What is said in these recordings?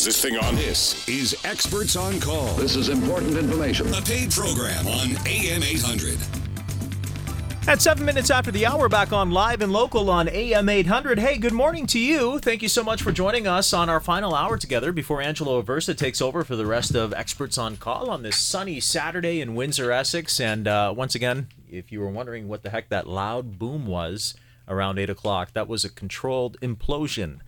Is this thing on? This is Experts on Call, This is important information. a paid program on AM 800. At seven minutes after the hour, back on live and local on AM 800. Hey, good morning to you. Thank you so much for joining us on our final hour together before Angelo Aversa takes over for the rest of Experts on Call on this sunny Saturday in Windsor, Essex. And uh, once again, if you were wondering what the heck that loud boom was around 8 o'clock, that was a controlled implosion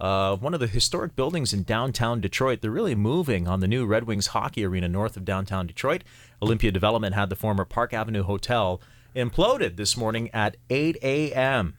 of one of the historic buildings in downtown Detroit. They're really moving on the new Red Wings hockey arena north of downtown Detroit. Olympia Development had the former Park Avenue Hotel imploded this morning at 8 a.m.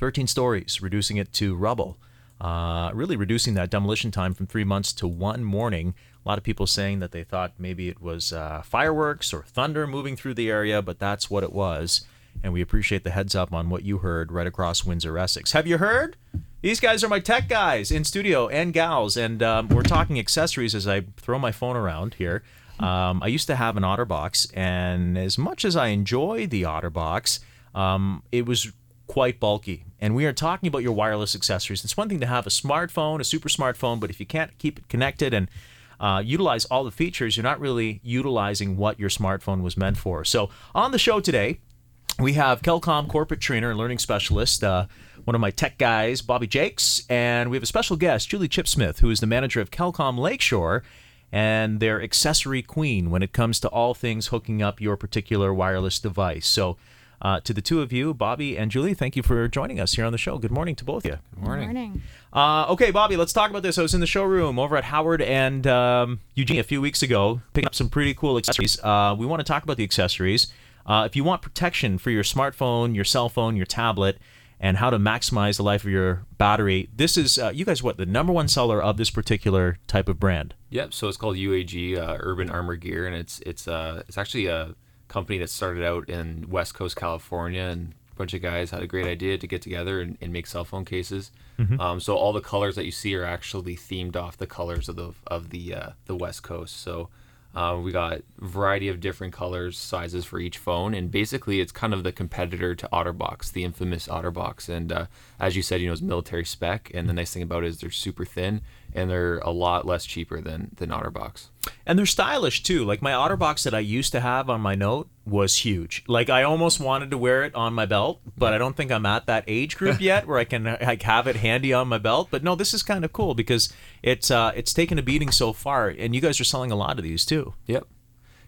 13 stories, reducing it to rubble. Uh, really reducing that demolition time from three months to one morning. A lot of people saying that they thought maybe it was uh, fireworks or thunder moving through the area, but that's what it was. And we appreciate the heads up on what you heard right across Windsor, Essex. Have you heard? These guys are my tech guys in studio and gals, and um, we're talking accessories as I throw my phone around here. Um, I used to have an OtterBox, and as much as I enjoy the OtterBox, um, it was quite bulky. And we are talking about your wireless accessories. It's one thing to have a smartphone, a super smartphone, but if you can't keep it connected and uh, utilize all the features, you're not really utilizing what your smartphone was meant for. So on the show today, we have Kelcom corporate trainer and learning specialist, uh, one of my tech guys, Bobby Jakes, and we have a special guest, Julie Chipsmith, who is the manager of Kelcom Lakeshore and their accessory queen when it comes to all things hooking up your particular wireless device. So, uh, to the two of you, Bobby and Julie, thank you for joining us here on the show. Good morning to both of you. Good morning. Uh, okay, Bobby, let's talk about this. I was in the showroom over at Howard and um, Eugene a few weeks ago, picking up some pretty cool accessories. Uh, we want to talk about the accessories. Uh, if you want protection for your smartphone, your cell phone, your tablet, and how to maximize the life of your battery, this is uh, you guys what the number one seller of this particular type of brand. Yep. So it's called UAG uh, Urban Armor Gear, and it's it's uh it's actually a company that started out in West Coast California, and a bunch of guys had a great idea to get together and, and make cell phone cases. Um, so all the colors that you see are actually themed off the colors of the of the uh, the West Coast. So. Uh, we got variety of different colors, sizes for each phone, and basically it's kind of the competitor to OtterBox, the infamous OtterBox. And uh, as you said, you know, it's military spec, and the nice thing about it is they're super thin and they're a lot less cheaper than than OtterBox. And they're stylish too. Like my OtterBox that I used to have on my note was huge. Like I almost wanted to wear it on my belt, but I don't think I'm at that age group yet where I can like have it handy on my belt. But no, this is kind of cool because it's uh, it's taken a beating so far, and you guys are selling a lot of these too. Yep.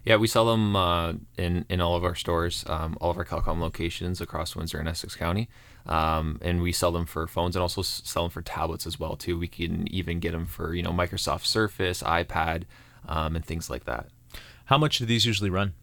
Yeah, we sell them uh, in in all of our stores, um, all of our Kelcom locations across Windsor and Essex County, um, and we sell them for phones and also sell them for tablets as well too. We can even get them for you know Microsoft Surface, iPad, um, and things like that. How much do these usually run?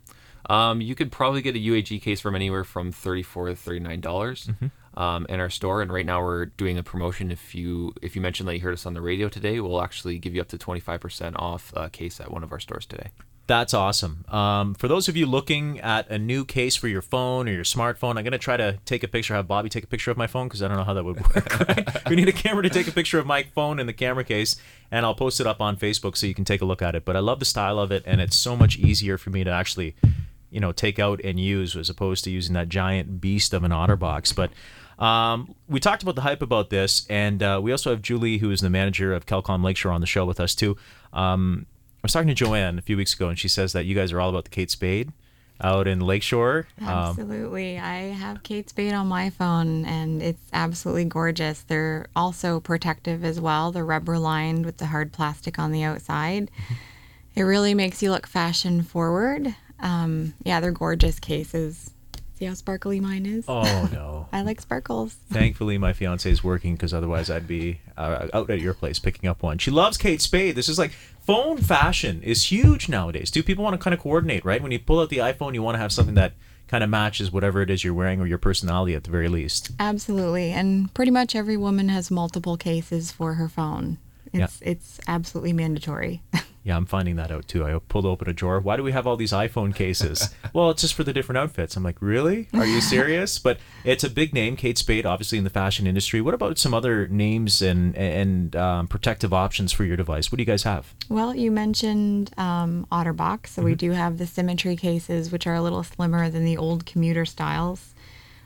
Um, you could probably get a UAG case from anywhere from thirty-four to thirty-nine dollars um, in our store. And right now we're doing a promotion. If you if you mentioned that you heard us on the radio today, we'll actually give you up to twenty-five percent off a case at one of our stores today. That's awesome. Um, for those of you looking at a new case for your phone or your smartphone, I'm going to try to take a picture, have Bobby take a picture of my phone because I don't know how that would work. We need a camera to take a picture of my phone in the camera case, and I'll post it up on Facebook so you can take a look at it. But I love the style of it, and it's so much easier for me to actually, you know, take out and use as opposed to using that giant beast of an OtterBox. But um, we talked about the hype about this, and uh, we also have Julie, who is the manager of Kelcom Lakeshore, on the show with us too. Um, was talking to Joanne a few weeks ago, and she says that you guys are all about the Kate Spade out in Lakeshore. Um, Absolutely. I have Kate Spade on my phone and it's absolutely gorgeous. They're also protective as well. They're rubber lined with the hard plastic on the outside. It really makes you look fashion forward. Um, yeah, they're gorgeous cases. See how sparkly mine is? oh no! I like sparkles. Thankfully, my fiance is working because otherwise I'd be uh, out at your place picking up one. She loves Kate Spade. This is like phone fashion is huge nowadays. Do people want to kind of coordinate, right? When you pull out the iPhone, you want to have something that kind of matches whatever it is you're wearing or your personality at the very least. Absolutely. And pretty much every woman has multiple cases for her phone. It's it's absolutely mandatory. Yeah, I'm finding that out too. I pulled open a drawer. Why do we have all these iPhone cases? well, it's just for the different outfits. I'm like, really? Are you serious? but it's a big name, Kate Spade, obviously in the fashion industry. What about some other names and and um, protective options for your device? What do you guys have? Well, you mentioned um, OtterBox, so we do have the Symmetry cases, which are a little slimmer than the old commuter styles.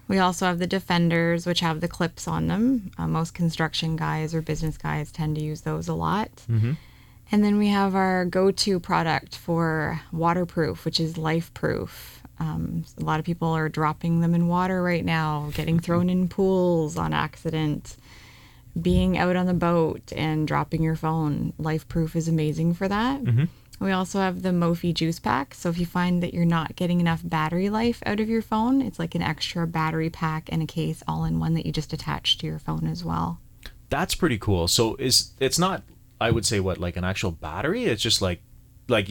We also have the Defenders, which have the clips on them. Uh, most construction guys or business guys tend to use those a lot. Mm-hmm. And then we have our go to product for waterproof, which is life proof. Um, a lot of people are dropping them in water right now, getting thrown in pools on accident, being out on the boat and dropping your phone. Life proof is amazing for that. We also have the Mophie juice pack. So if you find that you're not getting enough battery life out of your phone, it's like an extra battery pack and a case all in one that you just attach to your phone as well. That's pretty cool. So is it's not I would say what like an actual battery? It's just like like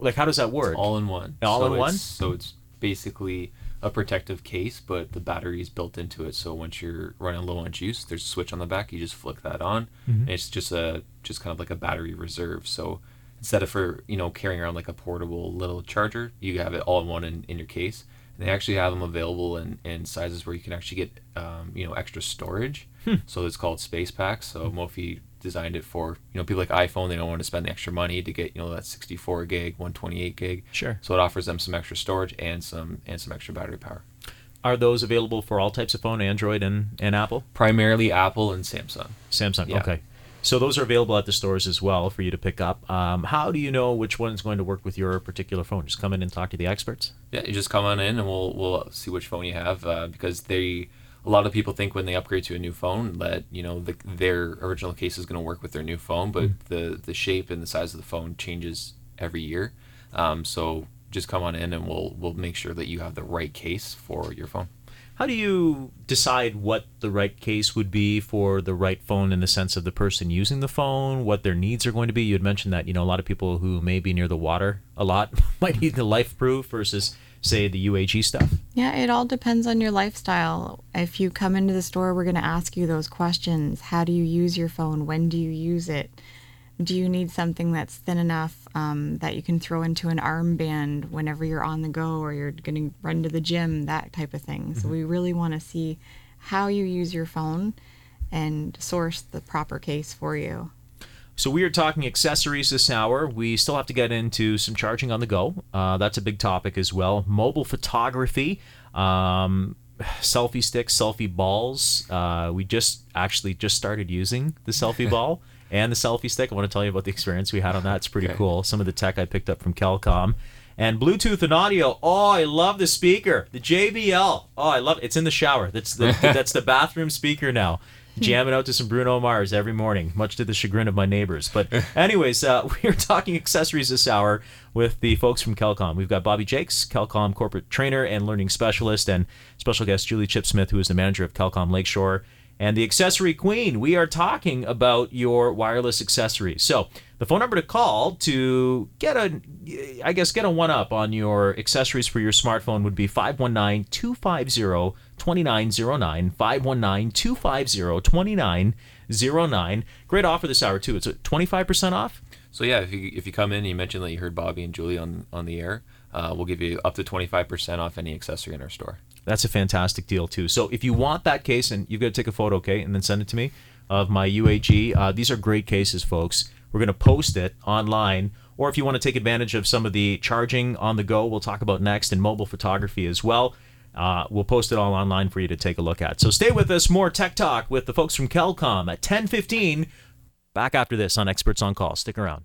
like how does that work? all in one. All so in one? So it's basically a protective case, but the battery is built into it. So once you're running low on juice, there's a switch on the back. You just flick that on, Mm-hmm. and it's just a just kind of like a battery reserve. So instead of for you know carrying around like a portable little charger, you have it all in one in, in your case. And they actually have them available in, in sizes where you can actually get um, you know extra storage. Hmm. So it's called space packs. So Mophie designed it for you know people like iPhone. They don't want to spend the extra money to get you know that 64 gig, 128 gig. Sure. So it offers them some extra storage and some and some extra battery power. Are those available for all types of phone, Android and, and Apple? Primarily Apple and Samsung. Samsung. Yeah. Okay. So those are available at the stores as well for you to pick up. Um, how do you know which one is going to work with your particular phone? Just come in and talk to the experts. Yeah, you just come on in and we'll we'll see which phone you have uh, because they a lot of people think when they upgrade to a new phone that you know the, their original case is going to work with their new phone, but the the shape and the size of the phone changes every year. Um, so just come on in and we'll we'll make sure that you have the right case for your phone. How do you decide what the right case would be for the right phone in the sense of the person using the phone, what their needs are going to be? You had mentioned that, you know, a lot of people who may be near the water a lot might need the life proof versus, say, the UAG stuff. Yeah, it all depends on your lifestyle. If you come into the store, we're going to ask you those questions. How do you use your phone? When do you use it? Do you need something that's thin enough um, that you can throw into an armband whenever you're on the go or you're going to run to the gym? That type of thing. So we really want to see how you use your phone and source the proper case for you. So we are talking accessories this hour. We still have to get into some charging on the go. Uh, that's a big topic as well. Mobile photography, um, selfie sticks, selfie balls. Uh, we just actually just started using the selfie ball and the selfie stick. I want to tell you about the experience we had on that. It's pretty Okay. cool. Some of the tech I picked up from Kelcom. And Bluetooth and audio. Oh, I love the speaker, the JBL. Oh, I love it. It's in the shower. That's the that's the bathroom speaker now. Jamming out to some Bruno Mars every morning, much to the chagrin of my neighbors. But anyways, uh, we're talking accessories this hour with the folks from Kelcom. We've got Bobby Jakes, Kelcom corporate trainer and learning specialist, and special guest Julie Chipsmith, who is the manager of Kelcom Lakeshore and the accessory queen. We are talking about your wireless accessories. So the phone number to call to get a, I guess, get a one up on your accessories for your smartphone would be 519 250 2909. 519 250 2909. Great offer this hour, too. It's a 25% off. So yeah, if you if you come in, and you mentioned that you heard Bobby and Julie on on the air. Uh, we'll give you up to twenty five percent off any accessory in our store. That's a fantastic deal too. So if you want that case, and you've got to take a photo, okay, and then send it to me of my UAG. Uh, these are great cases, folks. We're going to post it online, or if you want to take advantage of some of the charging on the go, we'll talk about next, and mobile photography as well. Uh, we'll post it all online for you to take a look at. So stay with us. More tech talk with the folks from Kelcom at 10:15. Back after this on Experts on Call. Stick around.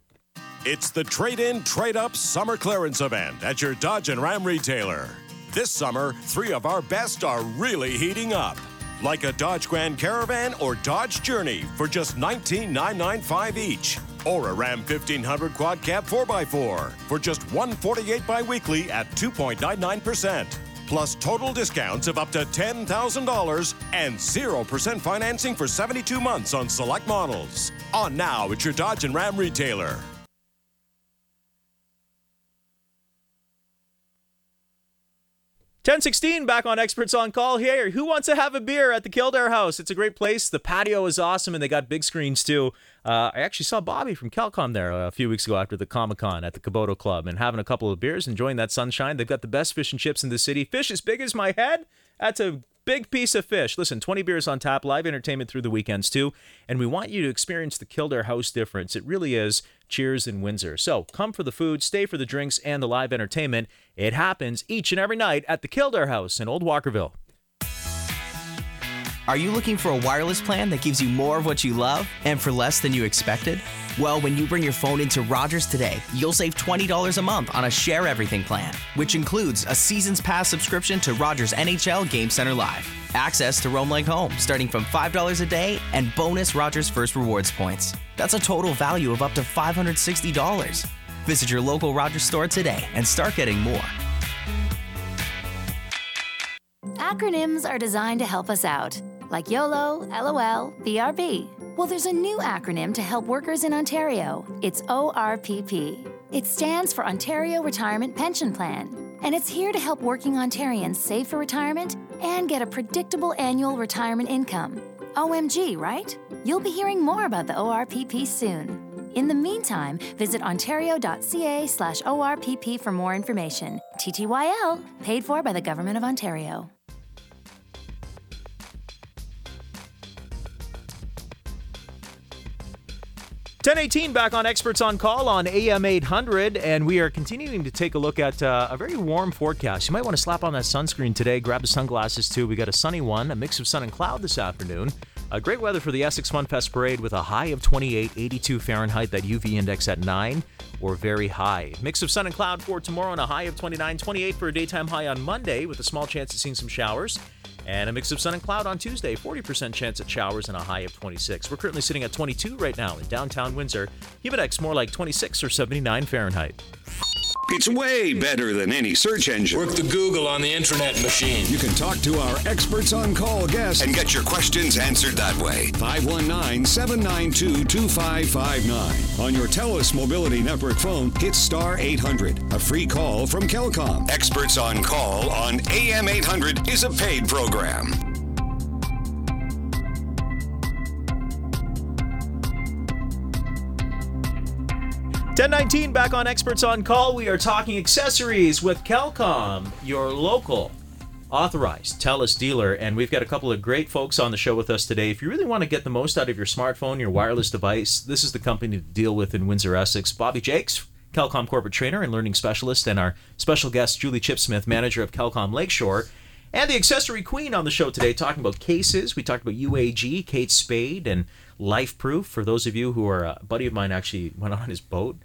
It's the Trade In, Trade Up Summer Clearance Event at your Dodge and Ram retailer. This summer, three of our best are really heating up. Like a Dodge Grand Caravan or Dodge Journey for just 19,995 each. Or a Ram 1500 Quad Cab 4x4 for just 148 bi-weekly at 2.99%. Plus total discounts of up to $10,000 and 0% financing for 72 months on select models. On now at your Dodge and Ram retailer. Ten sixteen back on Experts on Call here. Who wants to have a beer at the Kildare House? It's a great place. The patio is awesome, and they got big screens too. Uh, I actually saw Bobby from Kelcom there a few weeks ago after the Comic Con at the Caboto Club, and having a couple of beers, enjoying that sunshine. They've got the best fish and chips in the city. Fish as big as my head. That's a big piece of fish. Listen, 20 beers on tap, live entertainment through the weekends too, and we want you to experience the Kildare House difference. It really is Cheers in Windsor. So come for the food, stay for the drinks, and the live entertainment. It happens each and every night at the Kildare House in Old Walkerville. Are you looking for a wireless plan that gives you more of what you love and for less than you expected? Well, when you bring your phone into Rogers today, you'll save $20 a month on a Share Everything plan, which includes a season's pass subscription to Rogers NHL Game Center Live, access to Roam Like Home starting from $5 a day, and bonus Rogers First Rewards points. That's a total value of up to $560. Visit your local Rogers store today and start getting more. Acronyms are designed to help us out, like YOLO, LOL, BRB. Well, there's a new acronym to help workers in Ontario. It's ORPP. It stands for Ontario Retirement Pension Plan, and it's here to help working Ontarians save for retirement and get a predictable annual retirement income. OMG, right? You'll be hearing more about the ORPP soon. In the meantime, visit ontario.ca slash ORPP for more information. TTYL, paid for by the Government of Ontario. Ten eighteen back on Experts on Call on AM 800, and we are continuing to take a look at uh, a very warm forecast. You might want to slap on that sunscreen today. Grab the sunglasses too. We got a sunny one, a mix of sun and cloud this afternoon. Uh, great weather for the Essex Fun Fest Parade with a high of 28, 82 Fahrenheit, that UV index at 9 or very high. Mix of sun and cloud for tomorrow and a high of 29, 28 for a daytime high on Monday with a small chance of seeing some showers. And a mix of sun and cloud on Tuesday, 40% chance at showers and a high of 26. We're currently sitting at 22 right now in downtown Windsor. Humidex more like 26 or 79 Fahrenheit. It's way better than any search engine. Work the Google on the internet machine. You can talk to our experts on call guests and get your questions answered that way. 519 792 2559. On your TELUS Mobility Network phone, hit star 800. A free call from Kelcom. Experts on Call on AM 800 is a paid program. 1019 back on Experts on Call. We are talking accessories with Kelcom, your local authorized TELUS dealer. And we've got a couple of great folks on the show with us today. If you really want to get the most out of your smartphone, your wireless device, this is the company to deal with in Windsor, Essex. Bobby Jakes, Kelcom corporate trainer and learning specialist, and our special guest, Julie Chipsmith, manager of Kelcom Lakeshore. And the accessory queen on the show today, talking about cases. We talked about UAG, Kate Spade, and Life Proof. For those of you who are, a buddy of mine actually went on his boat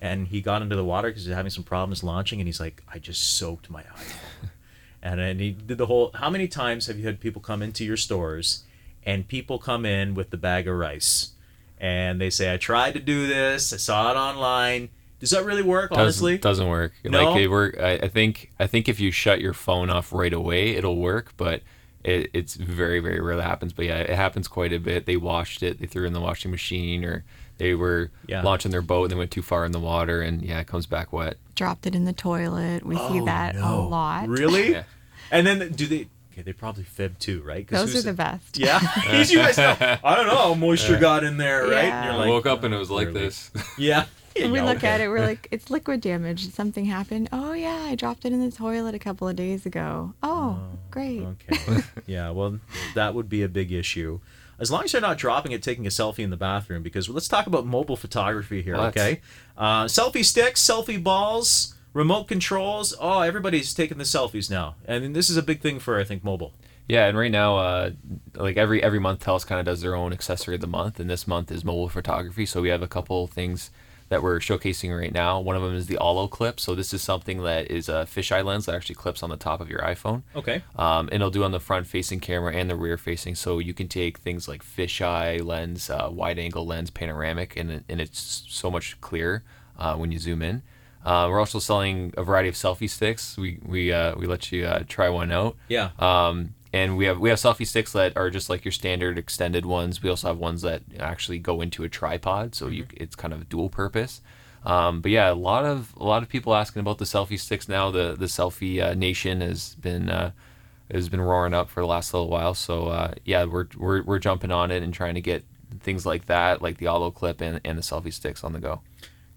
and he got into the water because he's having some problems launching, and he's like, I just soaked my iPhone. and then he did the whole. How many times have you had people come into your stores, and people come in with the bag of rice, and they say, I tried to do this, I saw it online. Does that really work? Honestly, doesn't, doesn't work. No? Like it work. I, I think I think if you shut your phone off right away, it'll work. But it, it's very very rare that happens. But yeah, it happens quite a bit. They washed it, they threw it in the washing machine, or they were Yeah. launching their boat and they went too far in the water, and yeah, it comes back wet. Dropped it in the toilet. We see oh, that a lot. Really? Yeah. And then do they? Okay, they probably fib too, right? 'Cause Those who's are the best. Yeah, Because you guys know. I don't know. how Moisture got in there, right? Yeah. And you're I like, woke up and it was like clearly. this. Yeah. And we Yeah, look at it, we're like, it's liquid damage. Something happened. Oh, yeah, I dropped it in the toilet a couple of days ago. Oh, great. Okay. yeah. Well, that would be a big issue. As long as you're not dropping it, taking a selfie in the bathroom, because let's talk about mobile photography here, What? okay? Uh, selfie sticks, selfie balls, remote controls. Oh, everybody's taking the selfies now, and this is a big thing for I think mobile. Yeah, and right now, uh, like every every month, Telus kind of does their own accessory of the month, and this month is mobile photography. So we have a couple things that we're showcasing right now. One of them is the olloclip. So this is something that is a fisheye lens that actually clips on the top of your iPhone. Okay. Um, and it'll do on the front facing camera and the rear facing. So you can take things like fisheye lens, uh, wide angle lens, panoramic, and, and it's so much clearer uh, when you zoom in. Uh, we're also selling a variety of selfie sticks. We we uh, we let you uh, try one out. Yeah. Um, and we have we have selfie sticks that are just like your standard extended ones. We also have ones that actually go into a tripod, so you it's kind of dual purpose. Um, but yeah, a lot of a lot of people asking about the selfie sticks now. The the selfie uh, nation has been uh, has been roaring up for the last little while. So uh, yeah, we're, we're we're jumping on it and trying to get things like that, like the olloclip and, and the selfie sticks on the go.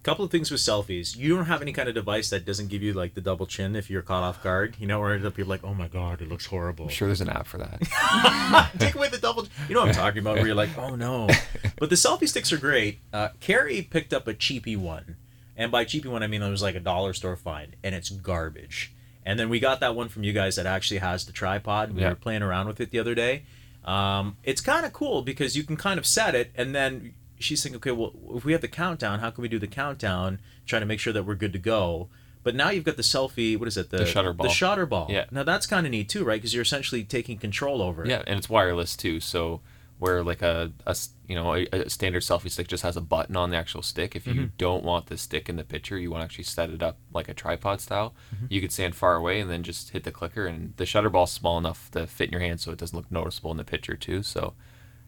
Couple of things with selfies. You don't have any kind of device that doesn't give you like the double chin if you're caught off guard. You know, where you're like, oh my god, it looks horrible. I'm sure there's an app for that. Take away the double. You know what I'm talking about? Where you're like, oh no. But the selfie sticks are great. Uh, Carrie picked up a cheapy one, and by cheapy one I mean it was like a dollar store find, and it's garbage. And then we got that one from you guys that actually has the tripod. We Yeah. were playing around with it the other day. Um, it's kind of cool because you can kind of set it, and then she's thinking, okay, well, if we have the countdown, how can we do the countdown? Trying to make sure that we're good to go. But now you've got the selfie. What is it? The, The shutter ball. The shutter ball. Yeah. Now that's kind of neat too, right? Because you're essentially taking control over it. Yeah, and it's wireless too. So where like a, a you know a, a standard selfie stick just has a button on the actual stick. If you Mm-hmm. don't want the stick in the picture, you want to actually set it up like a tripod style. Mm-hmm. You could stand far away and then just hit the clicker, and the shutter ball's small enough to fit in your hand, so it doesn't look noticeable in the picture too. So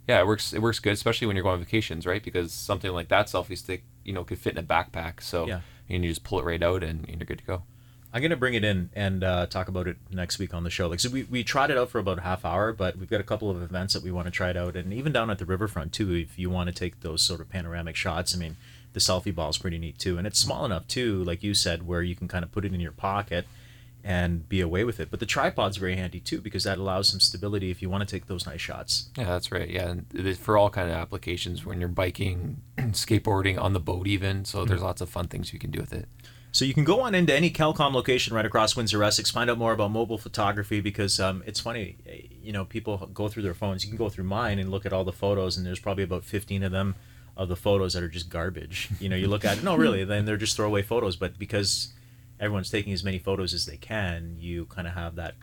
yeah, it works. It works good, especially when you're going on vacations, right? Because something like that selfie stick, you know, could fit in a backpack. So Yeah. and you just pull it right out, and, and you're good to go. I'm gonna bring it in and uh, talk about it next week on the show. Like, so we, we tried it out for about a half hour, but we've got a couple of events that we want to try it out, and even down at the riverfront too. If you want to take those sort of panoramic shots, I mean, the selfie ball is pretty neat too, and it's small enough too, like you said, where you can kind of put it in your pocket and be away with it. But the tripod's very handy too because that allows some stability if you want to take those nice shots. Yeah, that's right. Yeah, and for all kind of applications when you're biking, skateboarding on the boat, even. So there's lots of fun things you can do with it. So you can go on into any Kelcom location right across Windsor Essex, find out more about mobile photography because um, it's funny, you know, people go through their phones. You can go through mine and look at all the photos, and there's probably about 15 of them of the photos that are just garbage. You know, you look at it, no, really, then they're just throwaway photos. But because everyone's taking as many photos as they can, you kind of have that,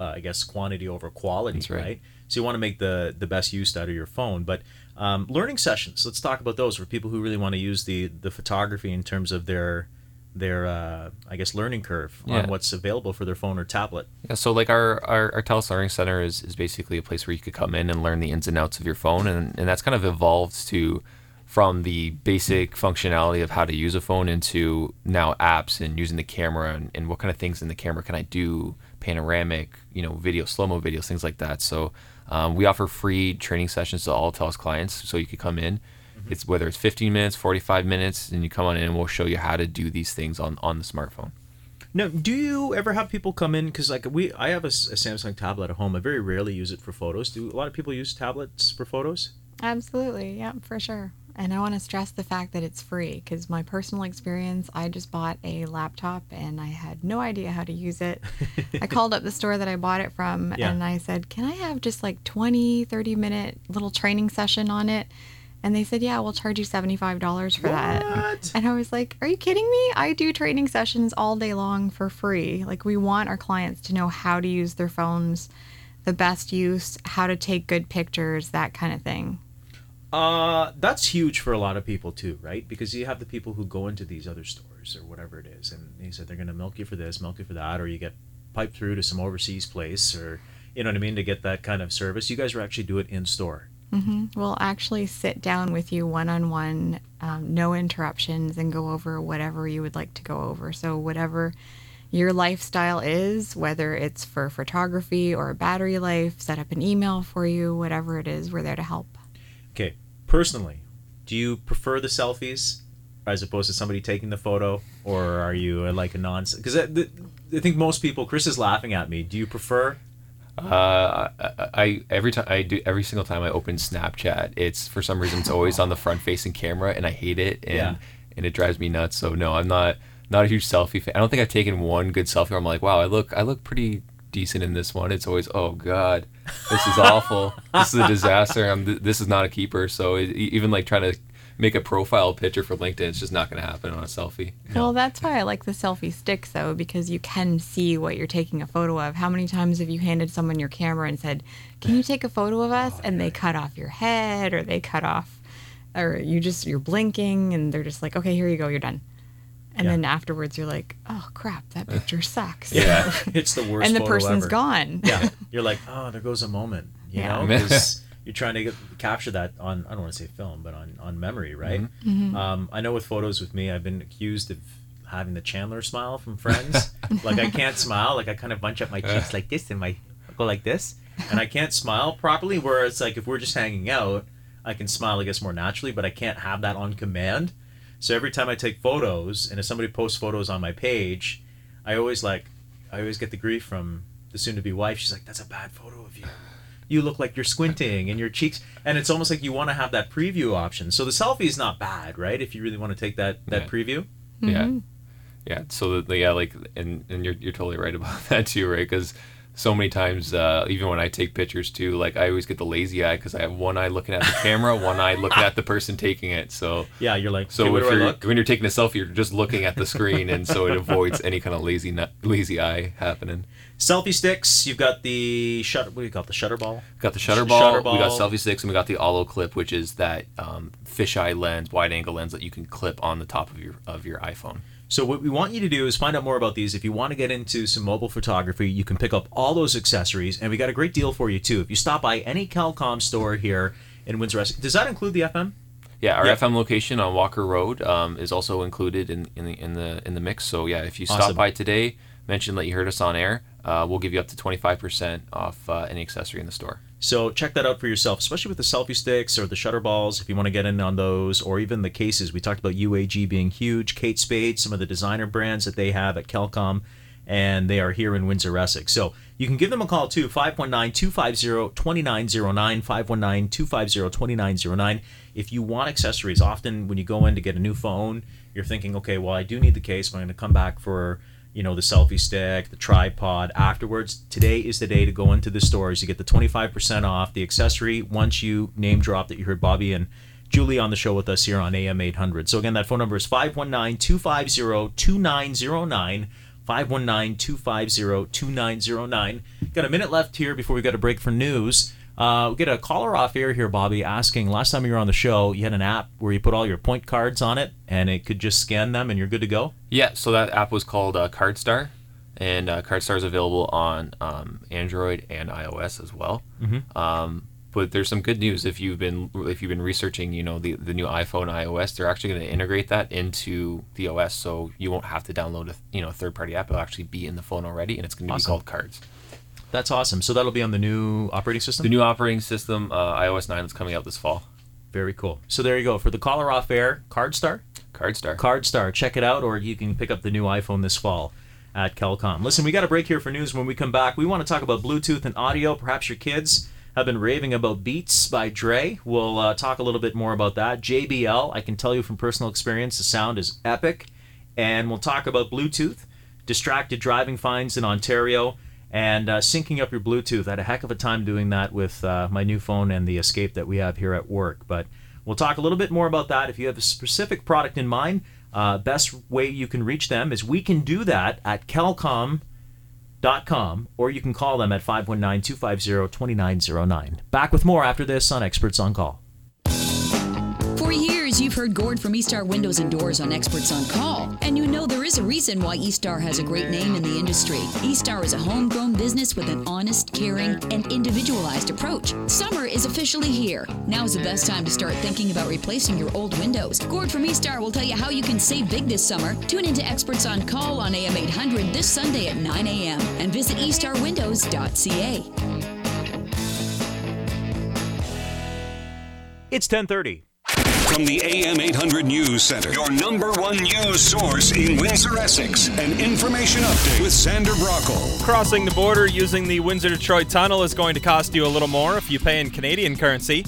uh, I guess, quantity over quality, That's right. So you want to make the the best use out of your phone. But um, learning sessions, let's talk about those for people who really want to use the the photography in terms of their their uh, I guess learning curve Yeah. on what's available for their phone or tablet. Yeah, so like our, our, our TELUS Learning Center is, is basically a place where you could come in and learn the ins and outs of your phone. And, and that's kind of evolved to from the basic functionality of how to use a phone into now apps and using the camera and, and what kind of things in the camera can I do, panoramic, you know, video, slow-mo videos, things like that. So um, we offer free training sessions to all TELUS clients. So you could come in. It's whether it's 15 minutes, 45 minutes, and you come on in and we'll show you how to do these things on, on the smartphone. No, do you ever have people come in because like we I have a Samsung tablet at home. I very rarely use it for photos. Do a lot of people use tablets for photos? Absolutely, yeah, for sure. And I want to stress the fact that it's free because my personal experience, I just bought a laptop and I had no idea how to use it. I called up the store that I bought it from Yeah. and I said, Can I have just like 20, 30 minute little training session on it? And they said, Yeah, we'll charge you $75 for that. What? And I was like, Are you kidding me? I do training sessions all day long for free. Like, we want our clients to know how to use their phones, the best use, how to take good pictures, that kind of thing. Uh, that's huge for a lot of people too, right? Because you have the people who go into these other stores or whatever it is, and they said they're going to milk you for this, milk you for that, or you get piped through to some overseas place, or you know what I mean, to get that kind of service. You guys actually do it in store. We'll actually sit down with you one on one, no interruptions, and go over whatever you would like to go over. So, whatever your lifestyle is, whether it's for photography or battery life, set up an email for you, whatever it is, we're there to help. Personally, do you prefer the selfies as opposed to somebody taking the photo, or are you like a non? Because I, I think most people. Chris is laughing at me. Do you prefer? Uh, I, I every time I do every single time I open Snapchat, it's for some reason it's always on the front facing camera, and I hate it, and Yeah. and it drives me nuts. So no, I'm not not a huge selfie fan. I don't think I've taken one good selfie where I'm like, wow, I look I look pretty decent in this one. It's always, oh god, this is awful. this is a disaster. I'm th- this is not a keeper. So it, even like trying to make a profile picture for LinkedIn, it's just not going to happen on a selfie. Well, that's why I like the selfie sticks, though, because you can see what you're taking a photo of. How many times have you handed someone your camera and said, Can you take a photo of us? And they cut off your head or they cut off, or you just, you're blinking and they're just like, Okay, here you go, you're done. And Yeah. then afterwards you're like, Oh crap, that picture sucks. Yeah. it's the worst. and the photo person's ever. gone. yeah you're like oh there goes a moment you Yeah. know because you're trying to get, capture that on i don't want to say film but on on memory right um, i know with photos with me i've been accused of having the chandler smile from friends like i can't smile like i kind of bunch up my cheeks like this and my go like this and i can't smile properly where it's like if we're just hanging out i can smile i guess more naturally but i can't have that on command so every time i take photos and if somebody posts photos on my page i always like i always get the grief from the soon-to-be wife. She's like that's a bad photo of you. You look like you're squinting and your cheeks and it's almost like you want to have that preview option. So the selfie is not bad right? If you really want to take that that Yeah. preview. Yeah, mm-hmm. yeah. So the, yeah, like, and and you're you're totally right about that too, right? Because so many times, uh, even when I take pictures too, like I always get the lazy eye because I have one eye looking at the camera, one eye looking at the person taking it. So Yeah, you're like, so "Okay, if you're, look?" when you're taking a selfie, you're just looking at the screen, and so it avoids any kind of lazy lazy eye happening. Selfie sticks. You've got the shutter. What do you call it? The shutter ball. Got the shutter ball, shutter we got selfie sticks, and we got the olloclip, which is that um, fisheye lens, wide angle lens that you can clip on the top of your of your iPhone. So what we want you to do is find out more about these. If you want to get into some mobile photography, you can pick up all those accessories, and we got a great deal for you too. If you stop by any Kelcom store here in Windsor, does that include the FM? Yeah, our Yeah. FM location on Walker Road um, is also included in, in the in the in the mix. So yeah, if you stop Awesome. by today, mention that you heard us on air, uh, we'll give you up to twenty five percent off uh, any accessory in the store. So check that out for yourself, especially with the selfie sticks or the shutter balls, if you want to get in on those, or even the cases. We talked about UAG being huge, Kate Spade, some of the designer brands that they have at Kelcom, and they are here in Windsor, Essex. So you can give them a call too, 519-250-2909, 519-250-2909. If you want accessories, often when you go in to get a new phone, you're thinking, okay, well, I do need the case, but I'm going to come back for you know the selfie stick the tripod. Afterwards today is the day to go into the stores. You get the 25% off the accessory once you name drop that you heard bobby and julie on the show with us here on am 800 so again that phone number is 519-250-2909 519-250-2909 got a minute left here before we got a break for news uh, we get a caller off air here, Bobby, asking last time you were on the show, you had an app where you put all your point cards on it and it could just scan them and you're good to go. Yeah, so that app was called uh, CardStar, and uh, CardStar is available on um, Android and iOS as well. Mhm. Um, but there's some good news if you've been if you've been researching, you know, the the new iPhone iOS, they're actually going to integrate that into the OS, so you won't have to download a you know third party app. It'll actually be in the phone already, and it's going to Awesome. be called Cards. That's awesome. So that'll be on the new operating system? The new operating system, uh, iOS 9, is coming out this fall. Very cool. So there you go. For the caller off air, CardStar? CardStar. CardStar. Check it out, or you can pick up the new iPhone this fall at Kelcom. Listen, we got a break here for news. When we come back, we want to talk about Bluetooth and audio. Perhaps your kids have been raving about Beats by Dre. We'll uh, talk a little bit more about that. JBL, I can tell you from personal experience, the sound is epic. And we'll talk about Bluetooth, distracted driving fines in Ontario, and uh, syncing up your Bluetooth. I had a heck of a time doing that with uh, my new phone and the Escape that we have here at work. But we'll talk a little bit more about that. If you have a specific product in mind, uh, best way you can reach them is we can do that at kelcom.com or you can call them at 519-250-2909. Back with more after this on Experts on Call. For years, you've heard Gord from eStar Windows and Doors on Experts on Call, and you know there is a reason why eStar has a great name in the industry. eStar is a homegrown business with an honest, caring, and individualized approach. Summer is officially here. Now is the best time to start thinking about replacing your old windows. Gord from eStar will tell you how you can save big this summer. Tune into Experts on Call on AM 800 this Sunday at 9 a.m. and visit estarwindows.ca. It's 1030. From the AM 800 News Center, your number one news source in Windsor, Essex. An information update with Sander Brockle. Crossing the border using the Windsor Detroit Tunnel is going to cost you a little more if you pay in Canadian currency.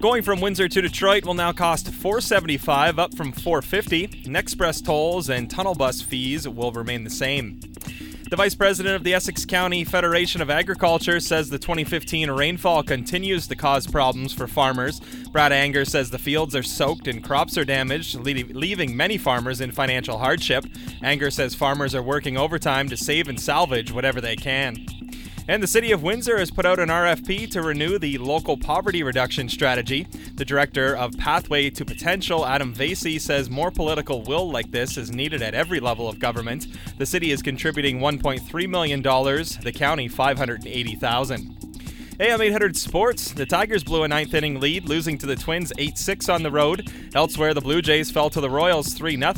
Going from Windsor to Detroit will now cost 475 up from 450. And express tolls and tunnel bus fees will remain the same. The vice president of the Essex County Federation of Agriculture says the 2015 rainfall continues to cause problems for farmers. Brad Anger says the fields are soaked and crops are damaged, leaving many farmers in financial hardship. Anger says farmers are working overtime to save and salvage whatever they can. And the City of Windsor has put out an RFP to renew the local poverty reduction strategy. The director of Pathway to Potential, Adam Vasey, says more political will like this is needed at every level of government. The city is contributing $1.3 million, the county $580,000. AM 800 Sports. The Tigers blew a ninth inning lead, losing to the Twins 8 6 on the road. Elsewhere, the Blue Jays fell to the Royals 3 0.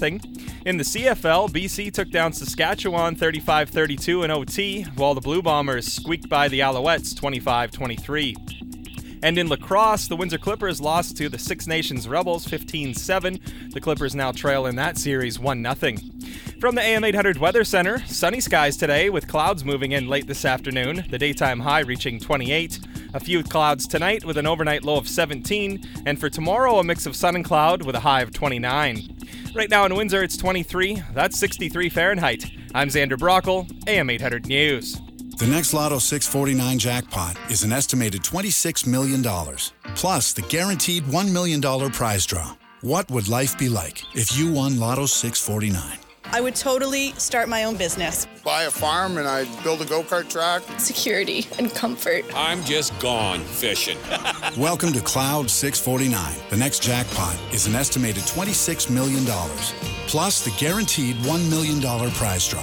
In the CFL, BC took down Saskatchewan 35 32 in OT, while the Blue Bombers squeaked by the Alouettes 25 23. And in lacrosse, the Windsor Clippers lost to the Six Nations Rebels 15 7. The Clippers now trail in that series 1 0. From the AM 800 Weather Center, sunny skies today with clouds moving in late this afternoon, the daytime high reaching 28. A few clouds tonight with an overnight low of 17, and for tomorrow, a mix of sun and cloud with a high of 29. Right now in Windsor, it's 23. That's 63 Fahrenheit. I'm Xander Brockle, AM 800 News. The next Lotto 649 jackpot is an estimated $26 million, plus the guaranteed $1 million prize draw. What would life be like if you won Lotto 649? I would totally start my own business. Buy a farm and I'd build a go kart track. Security and comfort. I'm just gone fishing. Welcome to Cloud 649. The next jackpot is an estimated $26 million, plus the guaranteed $1 million prize draw.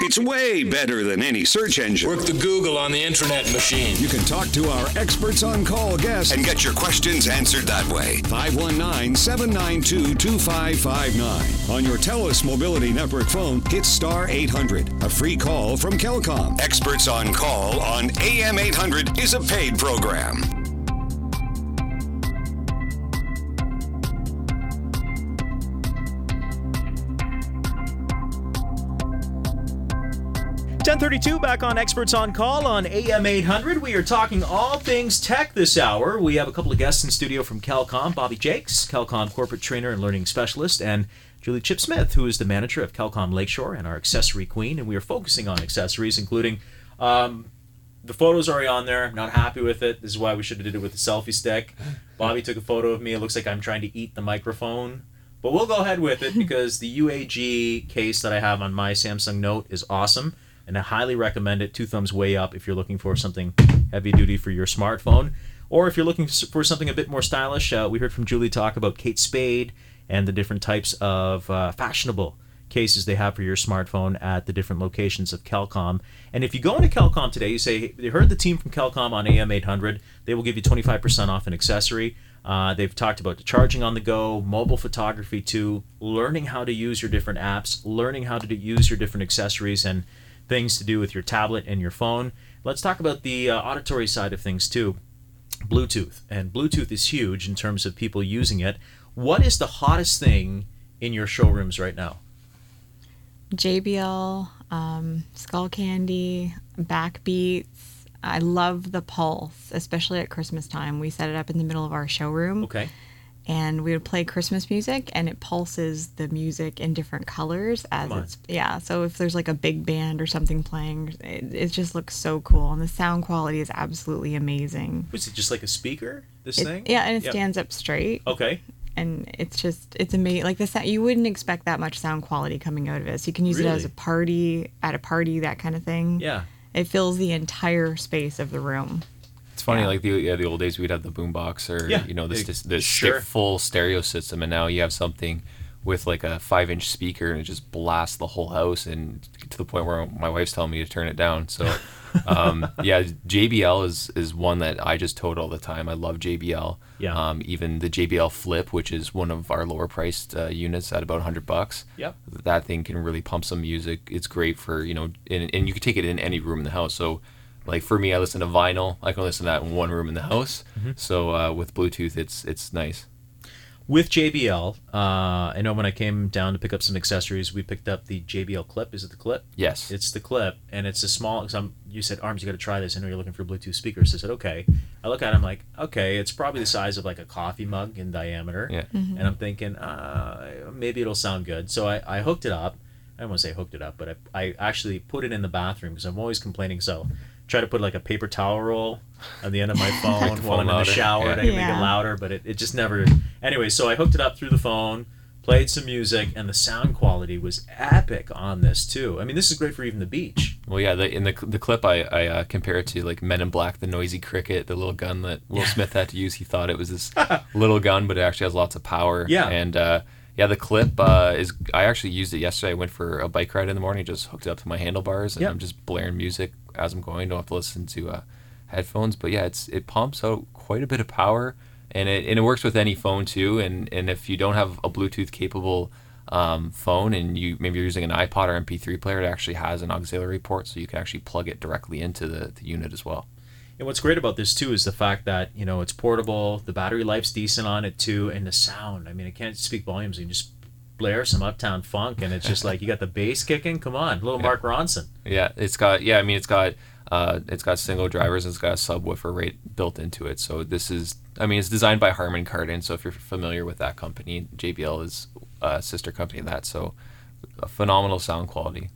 It's way better than any search engine. Work the Google on the internet machine. You can talk to our experts on call guests and get your questions answered that way. 519 792 2559. On your TELUS Mobility Network phone, hit star 800. A free call from Kelcom. Experts on call on AM 800 is a paid program. Ten thirty-two back on Experts on Call on AM 800. We are talking all things tech this hour. We have a couple of guests in studio from Kelcom. Bobby Jakes, Kelcom corporate trainer and learning specialist, and Julie Chip Smith, who is the manager of Kelcom Lakeshore and our accessory queen. And we are focusing on accessories, including um, the photos already on there. I'm not happy with it. This is why we should have did it with a selfie stick. Bobby took a photo of me. It looks like I'm trying to eat the microphone. But we'll go ahead with it because the UAG case that I have on my Samsung Note is awesome and I highly recommend it. Two thumbs way up if you're looking for something heavy duty for your smartphone, or if you're looking for something a bit more stylish. Uh, we heard from Julie talk about Kate Spade and the different types of uh, fashionable cases they have for your smartphone at the different locations of Kelcom. And if you go into Kelcom today, you say they heard the team from Kelcom on AM 800. They will give you 25% off an accessory. Uh, they've talked about the charging on the go, mobile photography too, learning how to use your different apps, learning how to use your different accessories, and things to do with your tablet and your phone. Let's talk about the uh, auditory side of things too. Bluetooth. And Bluetooth is huge in terms of people using it. What is the hottest thing in your showrooms right now? JBL, um, Skullcandy, Backbeats. I love the Pulse, especially at Christmas time. We set it up in the middle of our showroom. Okay and we would play Christmas music and it pulses the music in different colors as it's yeah. So if there's like a big band or something playing, it, it just looks so cool and the sound quality is absolutely amazing. Was it just like a speaker? This it, thing? Yeah, and it yep. stands up straight. Okay. And it's just it's amazing. Like the sound, you wouldn't expect that much sound quality coming out of it. So you can use really? it as a party at a party, that kind of thing. Yeah. It fills the entire space of the room funny, yeah. like the yeah, the old days we'd have the boombox or yeah, you know this this, this sure. full stereo system, and now you have something with like a five inch speaker and it just blasts the whole house and to the point where my wife's telling me to turn it down. So um, yeah, JBL is is one that I just tote all the time. I love JBL. Yeah. Um, even the JBL Flip, which is one of our lower priced uh, units at about hundred bucks. Yep. That thing can really pump some music. It's great for you know, and, and you can take it in any room in the house. So like for me, I listen to vinyl. I can listen to that in one room in the house. Mm-hmm. So uh, with Bluetooth, it's it's nice. With JBL, uh, I know when I came down to pick up some accessories, we picked up the JBL Clip. Is it the Clip? Yes. It's the Clip, and it's a small. Cause I'm, you said, Arms, you got to try this. I know you're looking for Bluetooth speakers. So I said, okay. I look at it, I'm like, okay, it's probably the size of like a coffee mug in diameter. Yeah. Mm-hmm. And I'm thinking, uh, maybe it'll sound good. So I, I hooked it up. I don't want to say hooked it up, but I, I actually put it in the bathroom because I'm always complaining. So try to put like a paper towel roll on the end of my phone while I'm in the shower yeah. to yeah. make it louder, but it, it just never. Anyway, so I hooked it up through the phone, played some music, and the sound quality was epic on this too. I mean, this is great for even the beach. Well, yeah, the, in the the clip I I uh, compare it to like Men in Black, the noisy cricket, the little gun that Will Smith had to use. He thought it was this little gun, but it actually has lots of power. Yeah, and. Uh, yeah, the clip uh, is. I actually used it yesterday. I went for a bike ride in the morning. Just hooked it up to my handlebars, and yep. I'm just blaring music as I'm going. Don't have to listen to uh, headphones. But yeah, it's it pumps out quite a bit of power, and it and it works with any phone too. And and if you don't have a Bluetooth capable um, phone and you maybe you're using an iPod or MP3 player, it actually has an auxiliary port, so you can actually plug it directly into the, the unit as well. And what's great about this too is the fact that you know it's portable, the battery life's decent on it too, and the sound. I mean, it can't speak volumes. You can just blare some uptown funk and it's just like you got the bass kicking come on little yeah. mark ronson yeah it's got yeah i mean it's got uh, it's got single drivers and it's got a subwoofer rate built into it so this is i mean it's designed by harman kardon so if you're familiar with that company jbl is a sister company of that so a phenomenal sound quality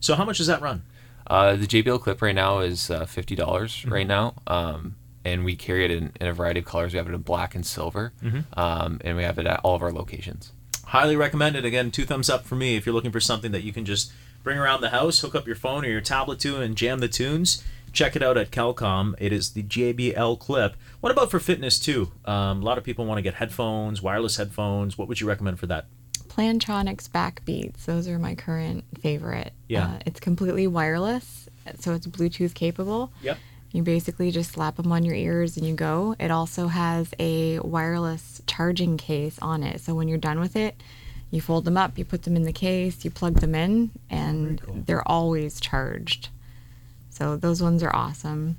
So how much does that run? Uh, the JBL clip right now is uh, fifty dollars Mm-hmm. right now, um, and we carry it in, in a variety of colors. We have it in black and silver, Mhm. um, and we have it at all of our locations. Highly recommended. Again, two thumbs up for me if you're looking for something that you can just bring around the house, hook up your phone or your tablet to, and jam the tunes. Check it out at Kelcom. It is the JBL Clip. What about for fitness too? Um, a lot of people want to get headphones, wireless headphones. What would you recommend for that? Plantronics Backbeats. Those are my current favorite. Yeah. Uh, it's completely wireless, so it's Bluetooth capable. Yep. You basically just slap them on your ears and you go. It also has a wireless charging case on it. So when you're done with it, you fold them up, you put them in the case, you plug them in, and they're always charged. So those ones are awesome.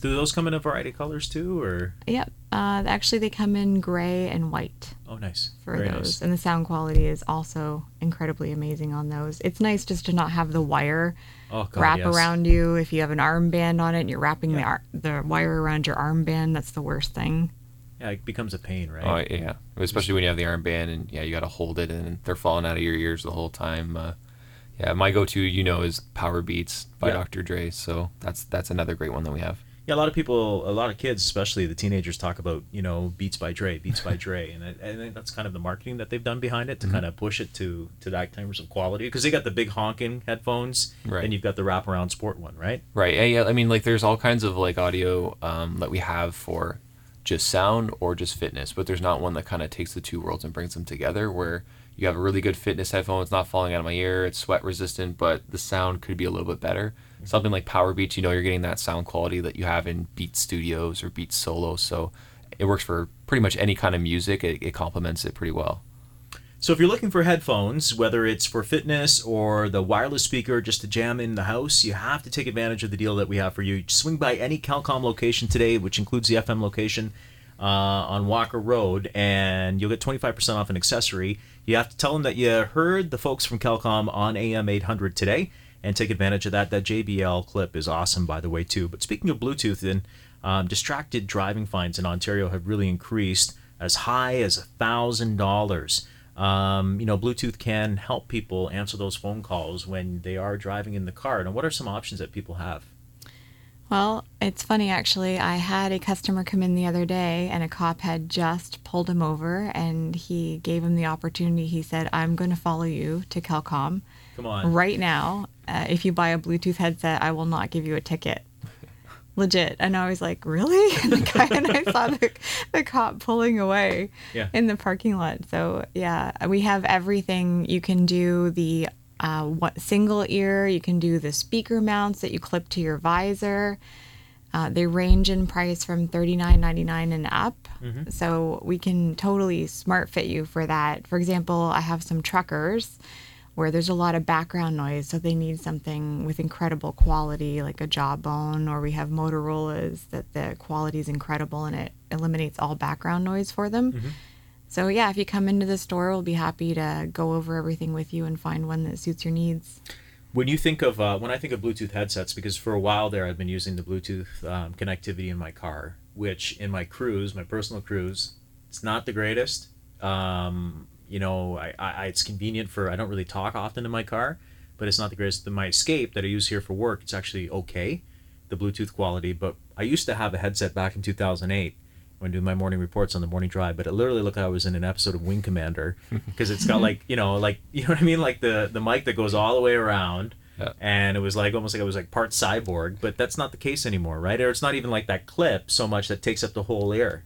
Do those come in a variety of colors too, or Yep. Uh, actually, they come in gray and white. Oh, nice for Very those. nice. And the sound quality is also incredibly amazing on those. It's nice just to not have the wire Oh, God, wrap yes. around you. If you have an armband on it and you're wrapping the ar- the wire around your armband, that's the worst thing. Yeah, it becomes a pain, right? Oh yeah, especially when you have the armband and yeah, you got to hold it and they're falling out of your ears the whole time. Uh, yeah, my go-to, you know, is Power Beats by Yeah. Dr. Dre. So that's that's another great one that we have. Yeah, a lot of people, a lot of kids, especially the teenagers, talk about you know Beats by Dre, Beats by Dre, and I, I think that's kind of the marketing that they've done behind it to Mhm. kind of push it to to that terms of quality because they got the big honking headphones, Right. and you've got the wraparound sport one, right? Right. Yeah, yeah. I mean, like, there's all kinds of like audio um, that we have for just sound or just fitness, but there's not one that kind of takes the two worlds and brings them together. Where you have a really good fitness headphone, it's not falling out of my ear, it's sweat resistant, but the sound could be a little bit better. Something like Power Beats, you know, you're getting that sound quality that you have in Beat Studios or Beat Solo, so it works for pretty much any kind of music. It, it complements it pretty well. So if you're looking for headphones, whether it's for fitness or the wireless speaker just to jam in the house, you have to take advantage of the deal that we have for you. Swing by any Kelcom location today, which includes the FM location uh, on Walker Road, and you'll get 25% off an accessory. You have to tell them that you heard the folks from Kelcom on AM 800 today and take advantage of that. That JBL clip is awesome, by the way, too. But speaking of Bluetooth, then um, distracted driving fines in Ontario have really increased as high as a thousand dollars. Um, you know, Bluetooth can help people answer those phone calls when they are driving in the car. Now, what are some options that people have? Well, it's funny actually. I had a customer come in the other day and a cop had just pulled him over and he gave him the opportunity. He said, I'm going to follow you to Kelcom Come on. right now. Uh, if you buy a Bluetooth headset, I will not give you a ticket. Legit. And I was like, really? And the guy and I saw the, the cop pulling away Yeah. in the parking lot. So, yeah, we have everything. You can do the uh, what, single ear, you can do the speaker mounts that you clip to your visor. Uh, they range in price from $39.99 and up. Mhm. So we can totally smart fit you for that. For example, I have some truckers where there's a lot of background noise, so they need something with incredible quality, like a Jawbone, or we have Motorola's that the quality is incredible and it eliminates all background noise for them. Mm-hmm. So yeah, if you come into the store, we'll be happy to go over everything with you and find one that suits your needs. When you think of uh, when I think of Bluetooth headsets, because for a while there I've been using the Bluetooth um, connectivity in my car, which in my cruise, my personal cruise, it's not the greatest. Um, you know, I, I it's convenient for I don't really talk often in my car, but it's not the greatest. My Escape that I use here for work, it's actually okay, the Bluetooth quality. But I used to have a headset back in 2008 when doing my morning reports on the morning drive, but it literally looked like I was in an episode of Wing Commander because it's got like you know like you know what I mean like the the mic that goes all the way around. Yeah. And it was like almost like I was like part cyborg, but that's not the case anymore, right? Or it's not even like that clip so much that takes up the whole ear.